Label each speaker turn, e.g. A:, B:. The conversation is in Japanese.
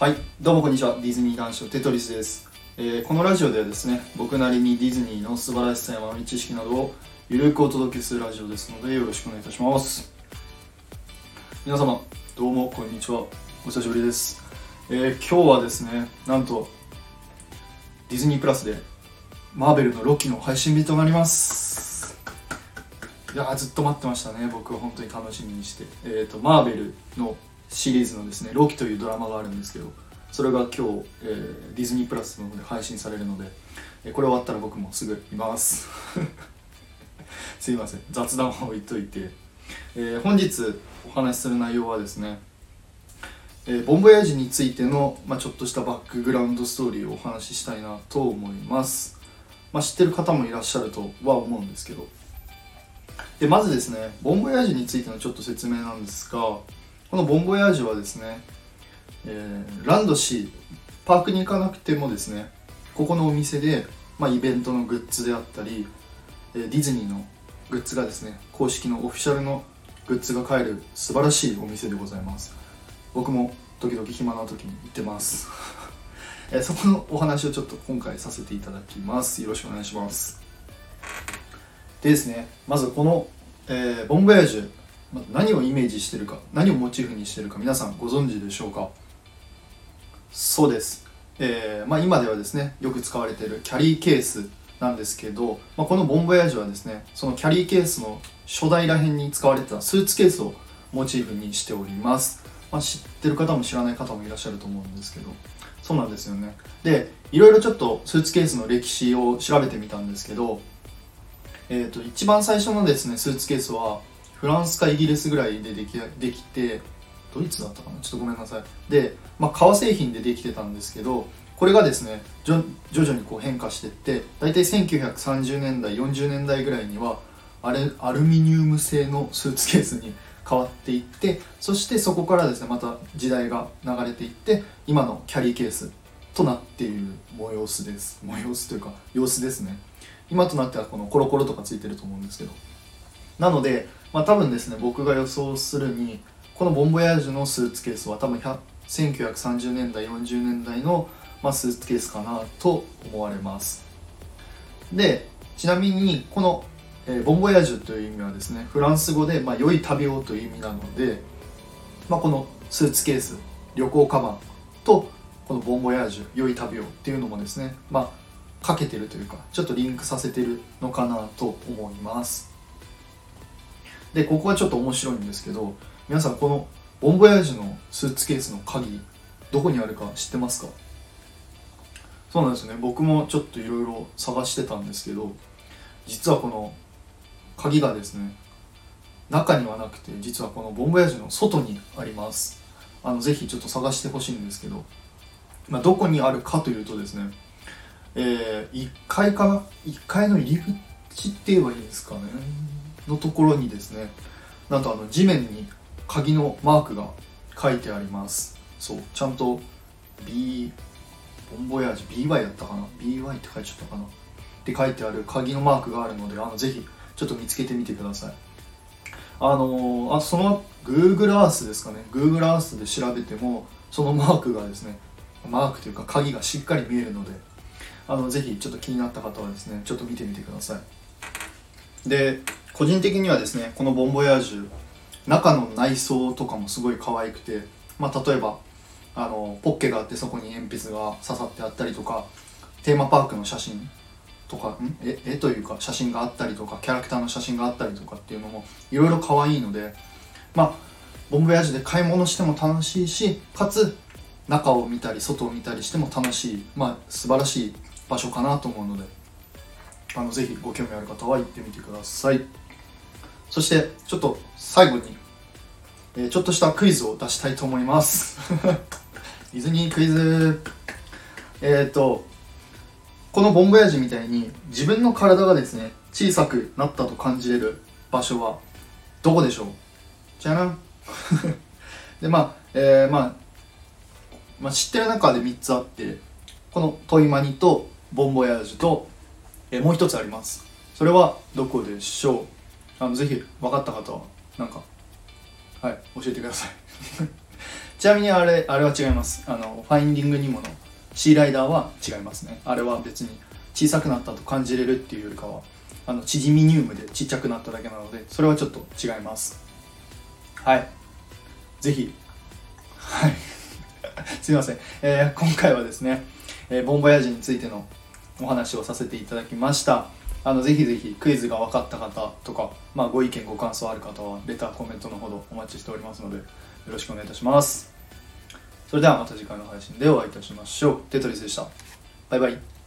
A: はい、どうもこんにちは。ディズニー男子テトリスです、えーこのラジオではですね、僕なりにディズニーの素晴らしさや豆知識などをゆるくお届けするラジオですので、よろしくお願いいたします。皆様、どうもこんにちは。お久しぶりです。えー今日はですね、なんと、ディズニープラスで、マーベルのロキの配信日となります。いやずっと待ってましたね、僕は本当に楽しみにして。えっ、と、マーベルのシリーズのですね、ロキというドラマがあるんですけど、それが今日、えーディズニープラスの方で配信されるので、えーこれ終わったら僕もすぐ見ます。すいません、雑談は置いといて、えー本日お話しする内容はですね、えーボンボヤージについての、まあ、ちょっとしたバックグラウンドストーリーをお話ししたいなと思います。まあ、知ってる方もいらっしゃるとは思うんですけど、でまずですねボンボヤージについてのちょっと説明なんですがこのボンボヤージュはですね、えーランドシーパークに行かなくてもですねここのお店で、まあ、イベントのグッズであったり、えーディズニーのグッズがですね公式のオフィシャルのグッズが買える素晴らしいお店でございます。僕も時々暇な時に行ってます。えーそこのお話をちょっと今回させていただきます。よろしくお願いします。でですねまずこの、えーボンボヤージュまず何をイメージしてるか何をモチーフにしてるか皆さんご存知でしょうか？そうです、えーまあ、今ではですねよく使われているキャリーケースなんですけど、まあ、このボンボヤージュはですねそのキャリーケースの初代らへんに使われてたスーツケースをモチーフにしております、まあ、知ってる方も知らない方もいらっしゃると思うんですけどそうなんですよね。でいろいろちょっとスーツケースの歴史を調べてみたんですけどえー、と一番最初のですねスーツケースはフランスかイギリスぐらいでできできてドイツだったかな？ちょっとごめんなさい。で、まあ、革製品でできてたんですけどこれがですね徐々にこう変化していって大体1930年代40年代ぐらいにはアレアルミニウム製のスーツケースに変わっていってそしてそこからですねまた時代が流れていって今のキャリーケースとなっている模様子です。模様子というか様子ですね。今となってはこのコロコロとかついてると思うんですけど。なので、まあ、多分ですね僕が予想するにこのボンボヤージュのスーツケースは多分1930年代40年代の、まあ、スーツケースかなと思われます。でちなみにこの、えーボンボヤージュという意味はですねフランス語で、まあ、良い旅をという意味なので、まあ、このスーツケース旅行カバンとこのボンボヤージュ良い旅をっていうのもですねまあかけてるというかちょっとリンクさせてるのかなと思います。でここはちょっと面白いんですけど皆さんこのボンボヤージュのスーツケースの鍵どこにあるか知ってますか？そうなんですね。僕もちょっといろいろ探してたんですけど実はこの鍵がですね中にはなくて実はこのボンボヤージュの外にあります。あのぜひちょっと探してほしいんですけど、まあ、どこにあるかというとですねえー、1階かな？1階の入り口って言えばいいんですかね。のところにですねなんとあの地面に鍵のマークが書いてあります。そうちゃんと B ボンボヤージュ BY だったかな？BY って書いちゃったかな？って書いてある鍵のマークがあるのであのぜひちょっと見つけてみてください。あのー、あその Google Earth ですかね？Google Earth で調べてもそのマークがですねマークというか鍵がしっかり見えるのであのぜひちょっと気になった方はですねちょっと見てみてください。で個人的にはですねこのボンボヤージュ中の内装とかもすごい可愛くて、まあ、例えばあのポッケがあってそこに鉛筆が刺さってあったりとかテーマパークの写真とかん？絵絵というか写真があったりとかキャラクターの写真があったりとかっていうのもいろいろ可愛いのでまあボンボヤージュで買い物しても楽しいしかつ中を見たり外を見たりしても楽しいまあ素晴らしい場所かなと思うのであのぜひご興味ある方は行ってみてください。そしてちょっと最後に、えーちょっとしたクイズを出したいと思います。ディズニークイズ。えっ、とこのボンボヤージみたいに自分の体がですね小さくなったと感じれる場所はどこでしょう？じゃらん。でまあ、えーまあまあ、知ってる中で3つあってこのトイマニとボンボヤージュと、えーもう一つあります。それはどこでしょう？あのぜひ分かった方はなんかはい教えてください。ちなみにあれあれは違います。あのファインディングにものシーライダーは違いますね。あれは別に小さくなったと感じれるっていうよりかはあのチジミニウムでちっちゃくなっただけなのでそれはちょっと違います。はい。ぜひ。はい。すいません、えー、今回はですね、えー、ボンボヤージについてのお話をさせていただきました。あのぜひぜひクイズが分かった方とか、まあ、ご意見ご感想ある方はレターコメントのほどお待ちしておりますのでよろしくお願いいたします。それではまた次回の配信でお会いいたしましょう。テトリスでした。バイバイ。